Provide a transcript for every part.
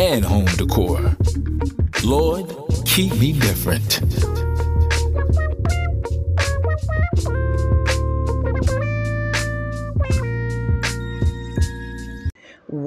and home decor? Lord, keep me different.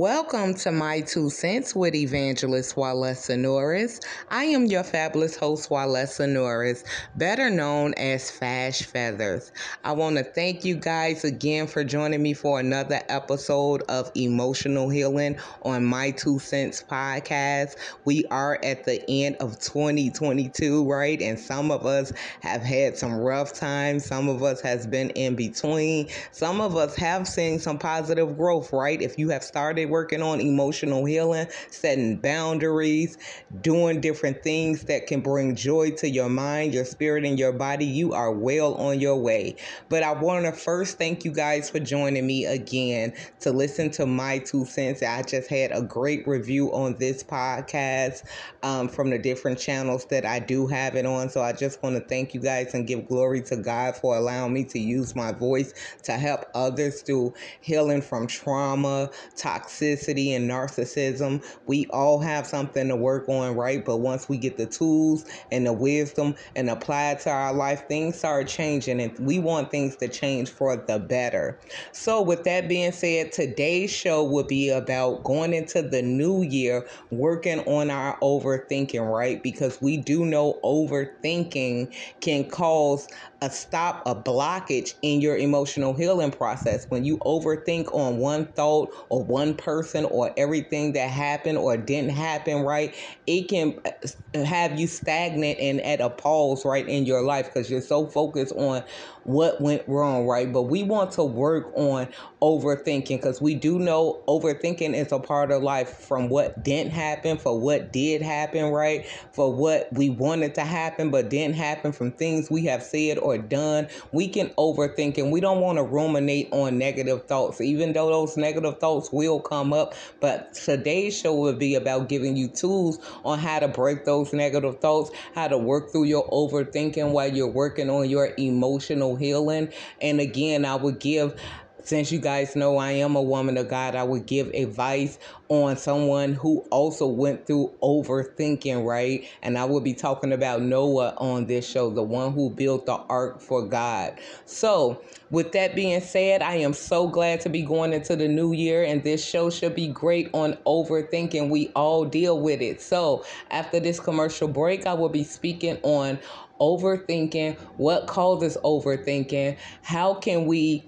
Welcome to My Two Cents with Evangelist Walesa Norris. I am your fabulous host, Walesa Norris, better known as Fash Feathers. I want to thank you guys again for joining me for another episode of Emotional Healing on My Two Cents podcast. We are at the end of 2022, right? And some of us have had some rough times. Some of us has been in between. Some of us have seen some positive growth, right? If you have started started working on emotional healing, setting boundaries, doing different things that can bring joy to your mind, your spirit, and your body, you are well on your way. But I want to first thank you guys for joining me again to listen to my two cents. I just had a great review on this podcast um, from the different channels that I do have it on. So I just want to thank you guys and give glory to God for allowing me to use my voice to help others through healing from trauma, toxicity toxicity and narcissism. We all have something to work on, right? But once we get the tools and the wisdom and apply it to our life, things start changing and we want things to change for the better. So, with that being said, today's show will be about going into the new year, working on our overthinking, right? Because we do know overthinking can cause a stop, a blockage in your emotional healing process. When you overthink on one thought or one person or everything that happened or didn't happen, right, it can uh, have you stagnant and at a pause, right, in your life because you're so focused on what went wrong, right? But we want to work on overthinking because we do know overthinking is a part of life from what didn't happen, for what did happen, right? For what we wanted to happen but didn't happen, from things we have said or done. We can overthink and we don't want to ruminate on negative thoughts, even though those negative thoughts will come up. But today's show will be about giving you tools on how to break those negative thoughts, how to work through your overthinking while you're working on your emotional healing. And again, I would give since you guys know I am a woman of God, I would give advice on someone who also went through overthinking, right? And I will be talking about Noah on this show, the one who built the ark for God. So, with that being said, I am so glad to be going into the new year, and this show should be great on overthinking. We all deal with it. So, after this commercial break, I will be speaking on overthinking, what causes overthinking, how can we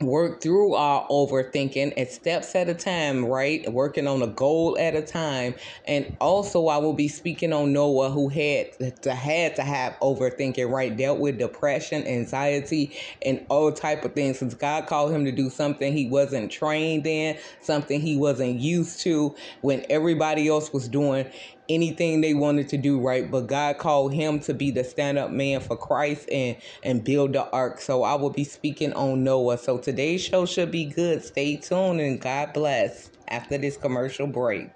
work through our overthinking at steps at a time, right? Working on a goal at a time. And also I will be speaking on Noah who had to had to have overthinking, right? Dealt with depression, anxiety, and all type of things. Since God called him to do something he wasn't trained in, something he wasn't used to when everybody else was doing anything they wanted to do right? But god called him to be the stand-up man for christ and and build the ark. So i will be speaking on noah. So today's show should be good. Stay tuned and god bless after this commercial break.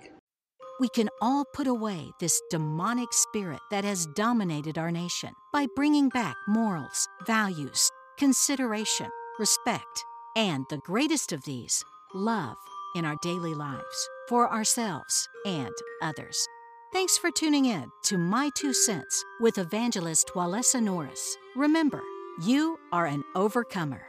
We can all put away this demonic spirit that has dominated our nation by bringing back morals, values, consideration, respect, and the greatest of these, love, in our daily lives for ourselves and others. Thanks for tuning in to My Two Cents with evangelist Walesa Norris. Remember, you are an overcomer.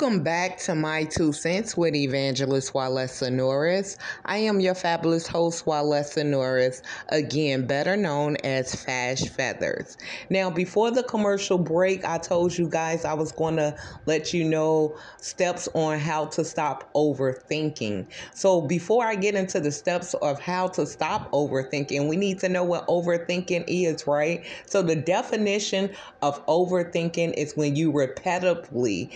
Welcome back to My Two Cents with Evangelist Walesa Norris. I am your fabulous host, Walesa Norris, again, better known as Fash Feathers. Now, before the commercial break, I told you guys I was going to let you know steps on how to stop overthinking. So, before I get into the steps of how to stop overthinking, we need to know what overthinking is, right? So, the definition of overthinking is when you repetitively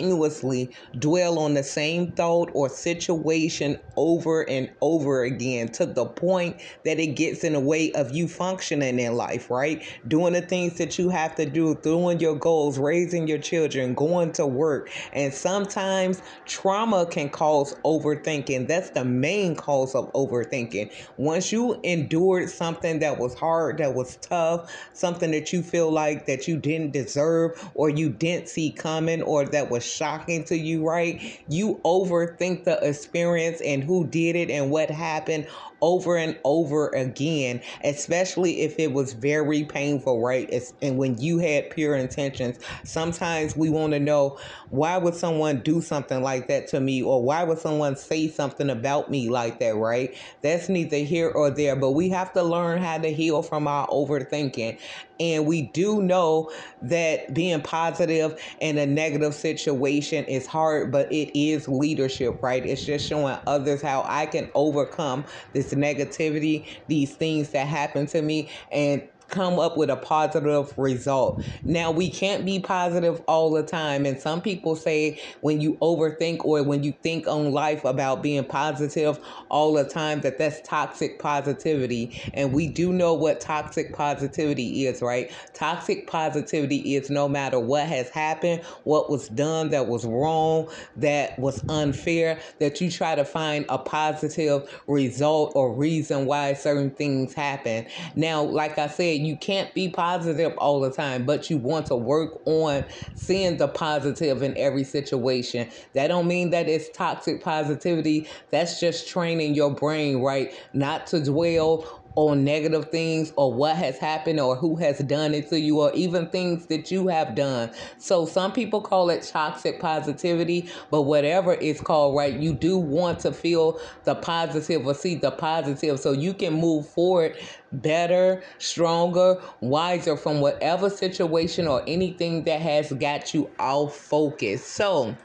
continuously dwell on the same thought or situation over and over again to the point that it gets in the way of you functioning in life, right? Doing the things that you have to do, doing your goals, raising your children, going to work. And sometimes trauma can cause overthinking. That's the main cause of overthinking. Once you endured something that was hard, that was tough, something that you feel like that you didn't deserve or you didn't see coming or that was shocking to you, right? You overthink the experience and who did it and what happened over and over again, especially if it was very painful, right? And when you had pure intentions, sometimes we want to know why would someone do something like that to me, or why would someone say something about me like that, right? That's neither here or there, but we have to learn how to heal from our overthinking. And we do know that being positive in a negative situation is hard, but it is leadership, right? It's just showing others how I can overcome this negativity, these things that happen to me, and come up with a positive result. Now, we can't be positive all the time. And some people say when you overthink or when you think on life about being positive all the time, that that's toxic positivity. And we do know what toxic positivity is, right? Toxic positivity is no matter what has happened, what was done that was wrong, that was unfair, that you try to find a positive result or reason why certain things happen. Now, like I said, you can't be positive all the time, but you want to work on seeing the positive in every situation. That don't mean that it's toxic positivity. That's just training your brain, right? Not to dwell on negative things or what has happened or who has done it to you or even things that you have done. So some people call it toxic positivity, but whatever it's called, right? You do want to feel the positive or see the positive so you can move forward better, stronger, wiser from whatever situation or anything that has got you off focus. So,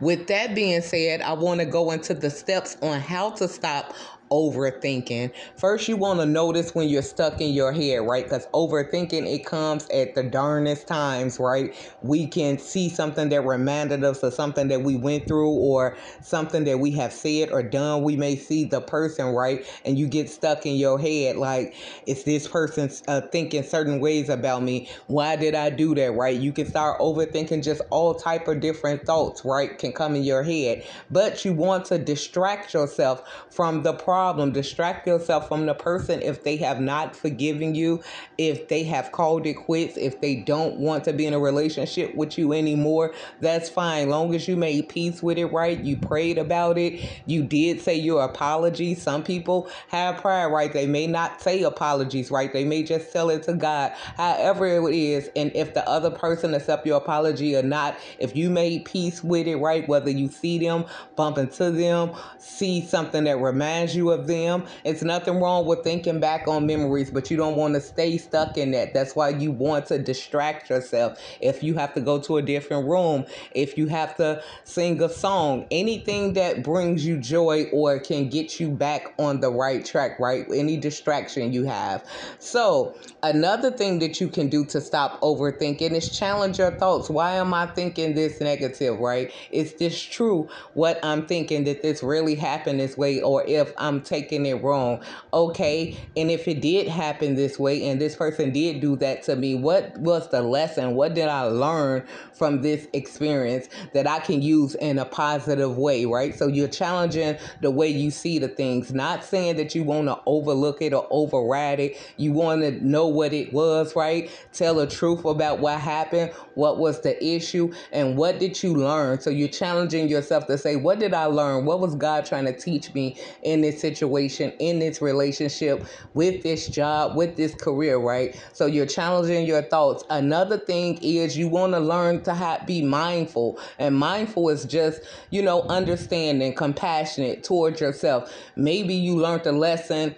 with that being said, I want to go into the steps on how to stop overthinking. First, you want to notice when you're stuck in your head, right? Because overthinking it comes at the darnest times, right? We can see something that reminded us of something that we went through or something that we have said or done. We may see the person, right? And you get stuck in your head, like, is this person uh, thinking certain ways about me? Why did I do that, right? You can start overthinking just all type of different thoughts, right? Can come in your head, but you want to distract yourself from the problem problem. Distract yourself from the person if they have not forgiven you, if they have called it quits, if they don't want to be in a relationship with you anymore. That's fine. Long as you made peace with it, right? You prayed about it. You did say your apologies. Some people have pride, right? They may not say apologies, right? They may just tell it to God. However it is, and if the other person accept your apology or not, if you made peace with it, right? Whether you see them, bump into them, see something that reminds you of them. It's nothing wrong with thinking back on memories, but you don't want to stay stuck in that. That's why you want to distract yourself. If you have to go to a different room, if you have to sing a song, anything that brings you joy or can get you back on the right track, right? Any distraction you have. So, another thing that you can do to stop overthinking is challenge your thoughts. Why am I thinking this negative, right? Is this true what I'm thinking that this really happened this way or if I'm Taking it wrong. Okay. And if it did happen this way and this person did do that to me, what was the lesson? What did I learn from this experience that I can use in a positive way, right? So you're challenging the way you see the things, not saying that you want to overlook it or override it. You want to know what it was, right? Tell the truth about what happened, what was the issue, and what did you learn? So you're challenging yourself to say, what did I learn? What was God trying to teach me in this situation? Situation, in this relationship, with this job, with this career, right? So you're challenging your thoughts. Another thing is you want to learn to have, be mindful. And mindful is just, you know, understanding, compassionate towards yourself. Maybe you learned a lesson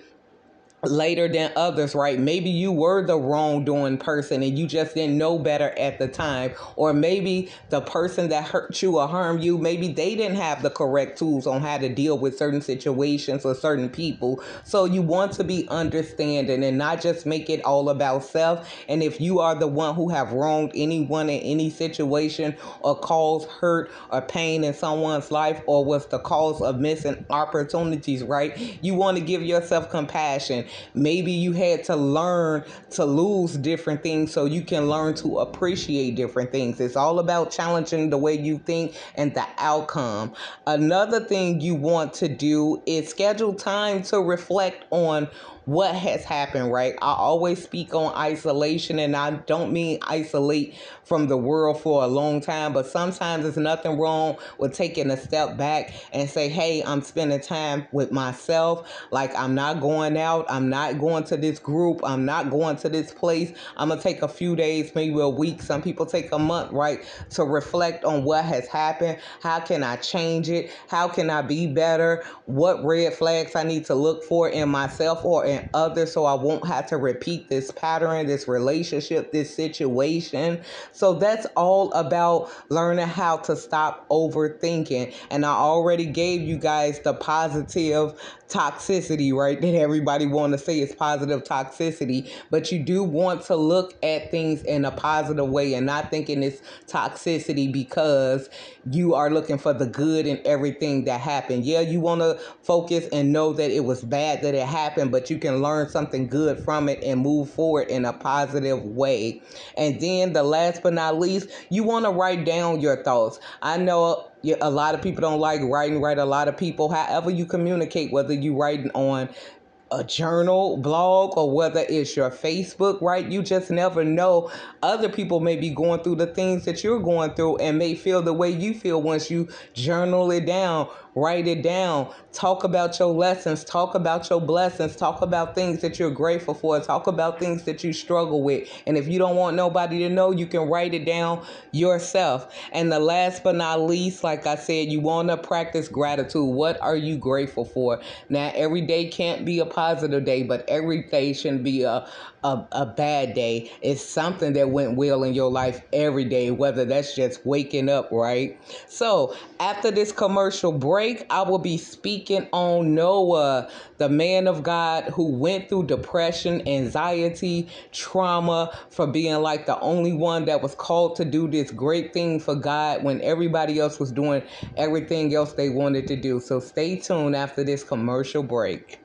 later than others, right? Maybe you were the wrongdoing person and you just didn't know better at the time. Or maybe the person that hurt you or harmed you, maybe they didn't have the correct tools on how to deal with certain situations or certain people. So you want to be understanding and not just make it all about self. And if you are the one who have wronged anyone in any situation or caused hurt or pain in someone's life or was the cause of missing opportunities, right? You want to give yourself compassion Maybe you had to learn to lose different things so you can learn to appreciate different things. It's all about challenging the way you think and the outcome. Another thing you want to do is schedule time to reflect on what has happened, right? I always speak on isolation, and I don't mean isolate from the world for a long time, but sometimes there's nothing wrong with taking a step back and say, hey, I'm spending time with myself. Like, I'm not going out, I'm not going to this group, I'm not going to this place. I'm gonna take a few days, maybe a week. Some people take a month, right, to reflect on what has happened. How can I change it? How can I be better? What red flags I need to look for in myself or in others so I won't have to repeat this pattern, this relationship, this situation. So that's all about learning how to stop overthinking. And I already gave you guys the positive toxicity, right? That everybody want to say is positive toxicity, but you do want to look at things in a positive way and not thinking it's toxicity because you are looking for the good in everything that happened. Yeah, you want to focus and know that it was bad that it happened, but you can learn something good from it and move forward in a positive way. And then the last but not least, you want to write down your thoughts. I know a lot of people don't like writing, right? A lot of people, however you communicate, whether you writing on a journal, blog, or whether it's your Facebook, right? You just never know. Other people may be going through the things that you're going through and may feel the way you feel once you journal it down Write it down. Talk about your lessons. Talk about your blessings. Talk about things that you're grateful for. Talk about things that you struggle with. And if you don't want nobody to know, you can write it down yourself. And the last but not least, like I said, you want to practice gratitude. What are you grateful for? Now, every day can't be a positive day, but every day shouldn't be a, a, a bad day. It's something that went well in your life every day, whether that's just waking up, right? So, after this commercial break, I will be speaking on Noah, the man of God who went through depression, anxiety, trauma for being like the only one that was called to do this great thing for God when everybody else was doing everything else they wanted to do. So, stay tuned after this commercial break.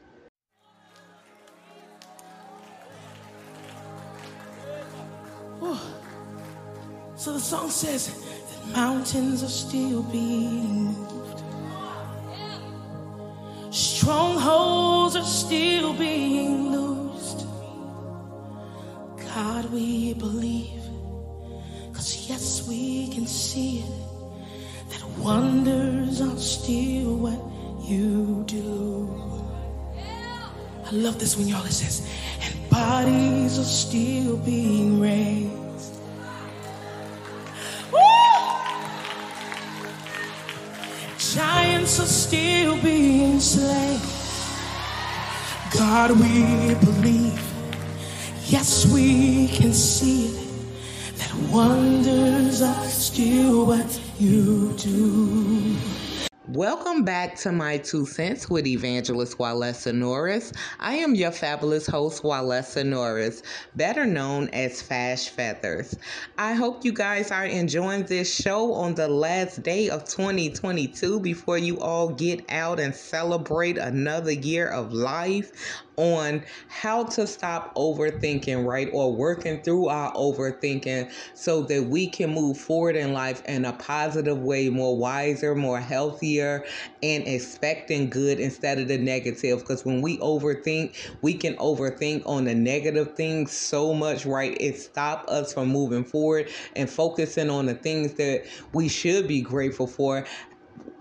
So the song says that mountains are still being moved, strongholds are still being loosed. God, we believe, because yes, we can see it, that wonders are still what you do. I love this when y'all it says, and bodies are still being raised. Giants are still being slain. God, we believe. Yes, we can see it. That wonders are still what you do. Welcome back to My Two Cents with Evangelist Walesa Norris. I am your fabulous host, Walesa Norris, better known as Fash Feathers. I hope you guys are enjoying this show on the last day of 2022 before you all get out and celebrate another year of life on how to stop overthinking, right? Or working through our overthinking so that we can move forward in life in a positive way, more wiser, more healthier, and expecting good instead of the negative. Because when we overthink, we can overthink on the negative things so much, right? It stops us from moving forward and focusing on the things that we should be grateful for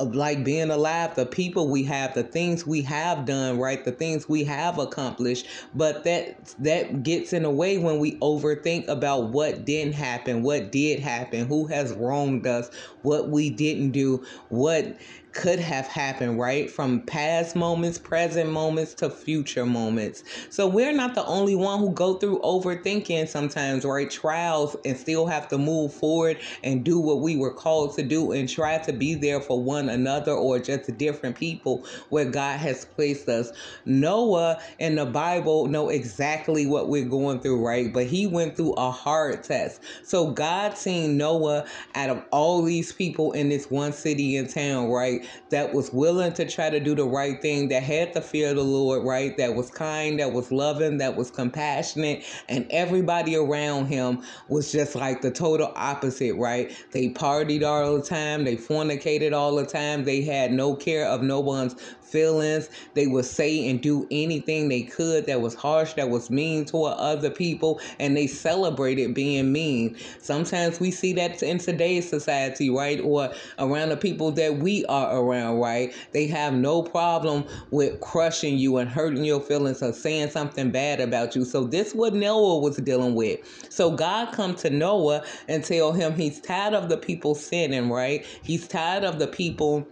like being alive, the people we have, the things we have done, right? The things we have accomplished. But that that gets in the way when we overthink about what didn't happen, what did happen, who has wronged us, what we didn't do, what could have happened, right? From past moments, present moments to future moments. So we're not the only one who go through overthinking sometimes, right? Trials and still have to move forward and do what we were called to do and try to be there for one another or just different people where God has placed us. Noah in the Bible know exactly what we're going through, right? But he went through a hard test. So God seen Noah out of all these people in this one city and town, right? That was willing to try to do the right thing, that had the fear of the Lord, right? That was kind, that was loving, that was compassionate, and everybody around him was just like the total opposite, right? They partied all the time, they fornicated all the time, they had no care of no one's feelings. They would say and do anything they could that was harsh, that was mean toward other people, and they celebrated being mean. Sometimes we see that in today's society, right? Or around the people that we are around, right? They have no problem with crushing you and hurting your feelings or saying something bad about you. So this what Noah was dealing with. So God come to Noah and tell him he's tired of the people sinning, right? He's tired of the people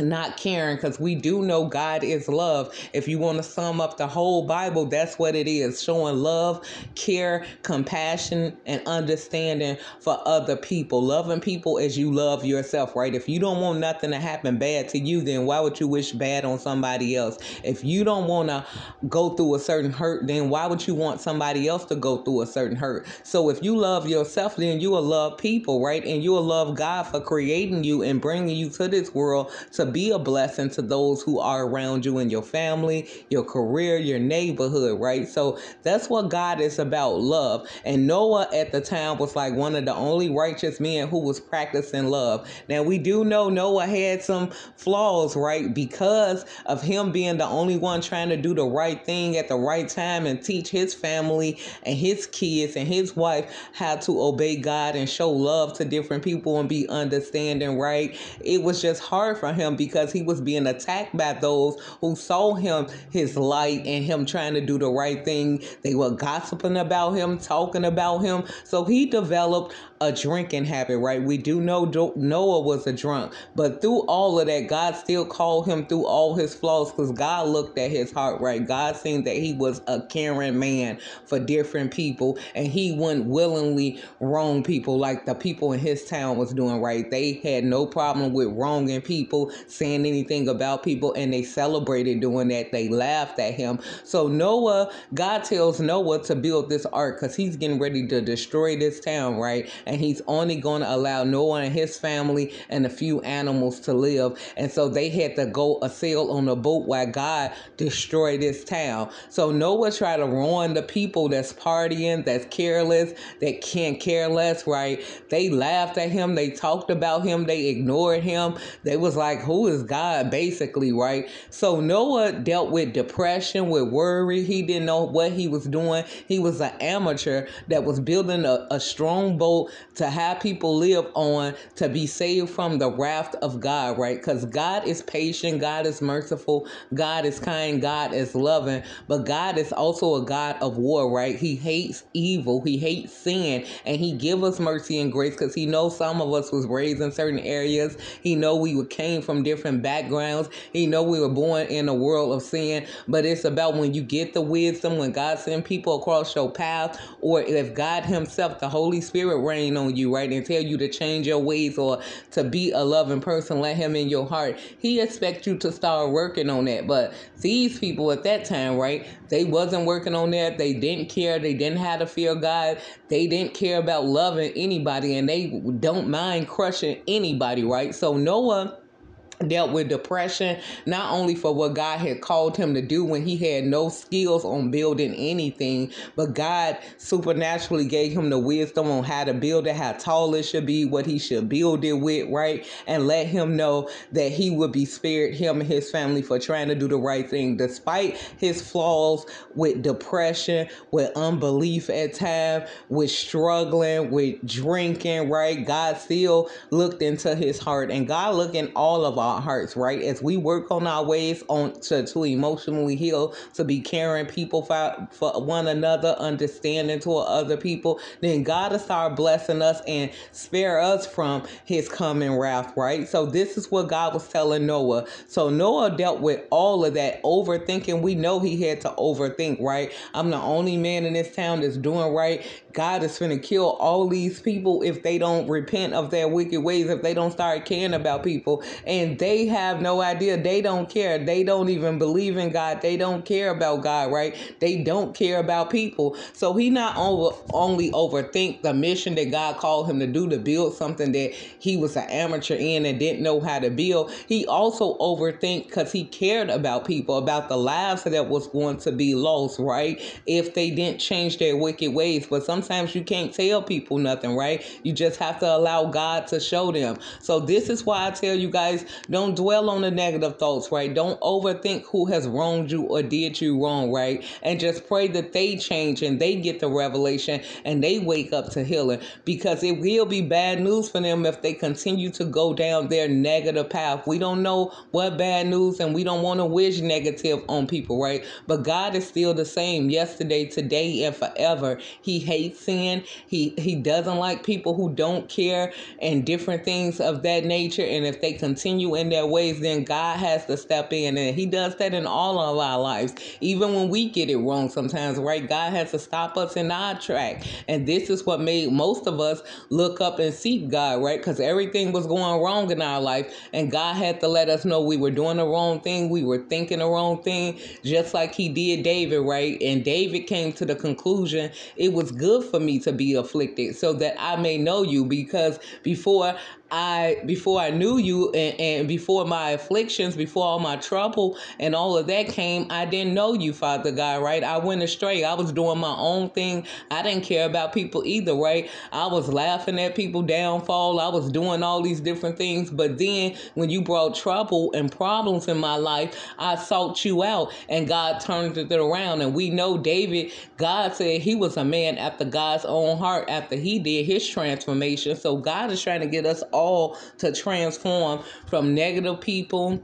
not caring because we do know God is love. If you want to sum up the whole Bible, that's what it is showing love, care, compassion, and understanding for other people. Loving people as you love yourself, right? If you don't want nothing to happen bad to you, then why would you wish bad on somebody else? If you don't want to go through a certain hurt, then why would you want somebody else to go through a certain hurt? So if you love yourself, then you will love people, right? And you will love God for creating you and bringing you to this world to be a blessing to those who are around you in your family, your career, your neighborhood, right? So that's what God is about love. And Noah at the time was like one of the only righteous men who was practicing love. Now, we do know Noah had some flaws, right? Because of him being the only one trying to do the right thing at the right time and teach his family and his kids and his wife how to obey God and show love to different people and be understanding, right? It was just hard for him because he was being attacked by those who saw him his light and him trying to do the right thing. They were gossiping about him, talking about him. So he developed a drinking habit, right? We do know Noah was a drunk, but through all of that, God still called him through all his flaws because God looked at his heart, right? God seen that he was a caring man for different people and he wouldn't willingly wrong people like the people in his town was doing, right? They had no problem with wronging people, saying anything about people, and they celebrated doing that. They laughed at him. So Noah, God tells Noah to build this ark because he's getting ready to destroy this town, right? And he's only going to allow Noah and his family and a few animals to live. And so they had to go sail on a boat while God destroyed this town. So Noah tried to ruin the people that's partying, that's careless, that can't care less, right? They laughed at him, they talked about him, they ignored him. They was like, who is God, basically, right? So Noah dealt with depression, with worry. He didn't know what he was doing. He was an amateur that was building a, a strong boat to have people live on to be saved from the wrath of God, right? Because God is patient, God is merciful, God is kind, God is loving, but God is also a God of war, right? He hates evil, He hates sin, and He give us mercy and grace because He knows some of us was raised in certain areas. He know we came from different backgrounds. He know we were born in a world of sin, but it's about when you get the wisdom, when God send people across your path, or if God Himself, the Holy Spirit, on you, right? And tell you to change your ways or to be a loving person, let him in your heart. He expects you to start working on that. But these people at that time, right? They wasn't working on that. They didn't care. They didn't have to fear God. They didn't care about loving anybody and they don't mind crushing anybody, right? So Noah dealt with depression, not only for what God had called him to do when he had no skills on building anything, but God supernaturally gave him the wisdom on how to build it, how tall it should be, what he should build it with, right? And let him know that he would be spared, him and his family, for trying to do the right thing, despite his flaws with depression, with unbelief at times, with struggling, with drinking, right? God still looked into his heart, and God looked in all of our our hearts, right? As we work on our ways on to, to emotionally heal, to be caring people for, for one another, understanding to other people, then God will start blessing us and spare us from his coming wrath, right? So this is what God was telling Noah. So Noah dealt with all of that overthinking. We know he had to overthink, right? I'm the only man in this town that's doing right. God is going to kill all these people if they don't repent of their wicked ways, if they don't start caring about people. And they have no idea. They don't care. They don't even believe in God. They don't care about God, right? They don't care about people. So he not over, only overthink the mission that God called him to do to build something that he was an amateur in and didn't know how to build. He also overthink because he cared about people, about the lives that was going to be lost, right? If they didn't change their wicked ways. But sometimes you can't tell people nothing, right? You just have to allow God to show them. So this is why I tell you guys don't dwell on the negative thoughts, right? Don't overthink who has wronged you or did you wrong, right? And just pray that they change and they get the revelation and they wake up to healing because it will be bad news for them if they continue to go down their negative path. We don't know what bad news and we don't want to wish negative on people, right? But God is still the same yesterday, today, and forever. He hates sin. He he doesn't like people who don't care and different things of that nature. And if they continue in their ways, then God has to step in. And He does that in all of our lives. Even when we get it wrong sometimes, right? God has to stop us in our track. And this is what made most of us look up and seek God, right? Because everything was going wrong in our life. And God had to let us know we were doing the wrong thing. We were thinking the wrong thing, just like He did David, right? And David came to the conclusion it was good for me to be afflicted so that I may know you because before I before I knew you and, and, before my afflictions, before all my trouble and all of that came, I didn't know you, Father God, right? I went astray. I was doing my own thing. I didn't care about people either, right? I was laughing at people downfall. I was doing all these different things. But then when you brought trouble and problems in my life, I sought you out and God turned it around. And we know David, God said he was a man after God's own heart after he did his transformation. So God is trying to get us all all to transform from negative people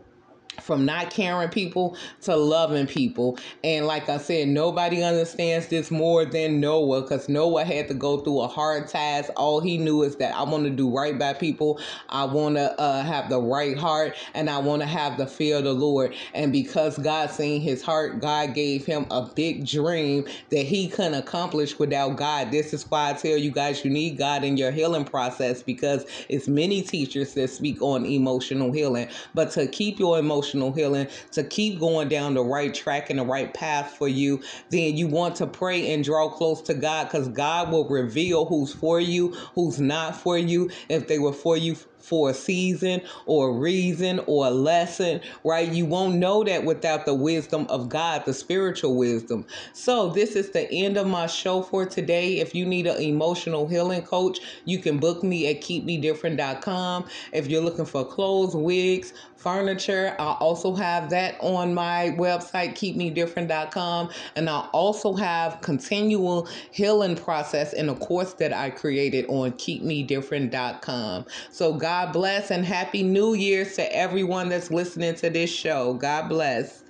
from not caring people to loving people. And like I said, nobody understands this more than Noah because Noah had to go through a hard task. All he knew is that I want to do right by people. I want to uh, have the right heart and I want to have the fear of the Lord. And because God seen his heart, God gave him a big dream that he couldn't accomplish without God. This is why I tell you guys you need God in your healing process because it's many teachers that speak on emotional healing. But to keep your emotional emotional healing to keep going down the right track and the right path for you, then you want to pray and draw close to God because God will reveal who's for you, who's not for you. If they were for you for a season or a reason or a lesson, right? You won't know that without the wisdom of God, the spiritual wisdom. So, this is the end of my show for today. If you need an emotional healing coach, you can book me at keepmedifferent.com. If you're looking for clothes, wigs, furniture, I also have that on my website, keepmedifferent.com. And I also have continual healing process in a course that I created on keepmedifferent.com. So, God God bless and happy New Year's to everyone that's listening to this show. God bless.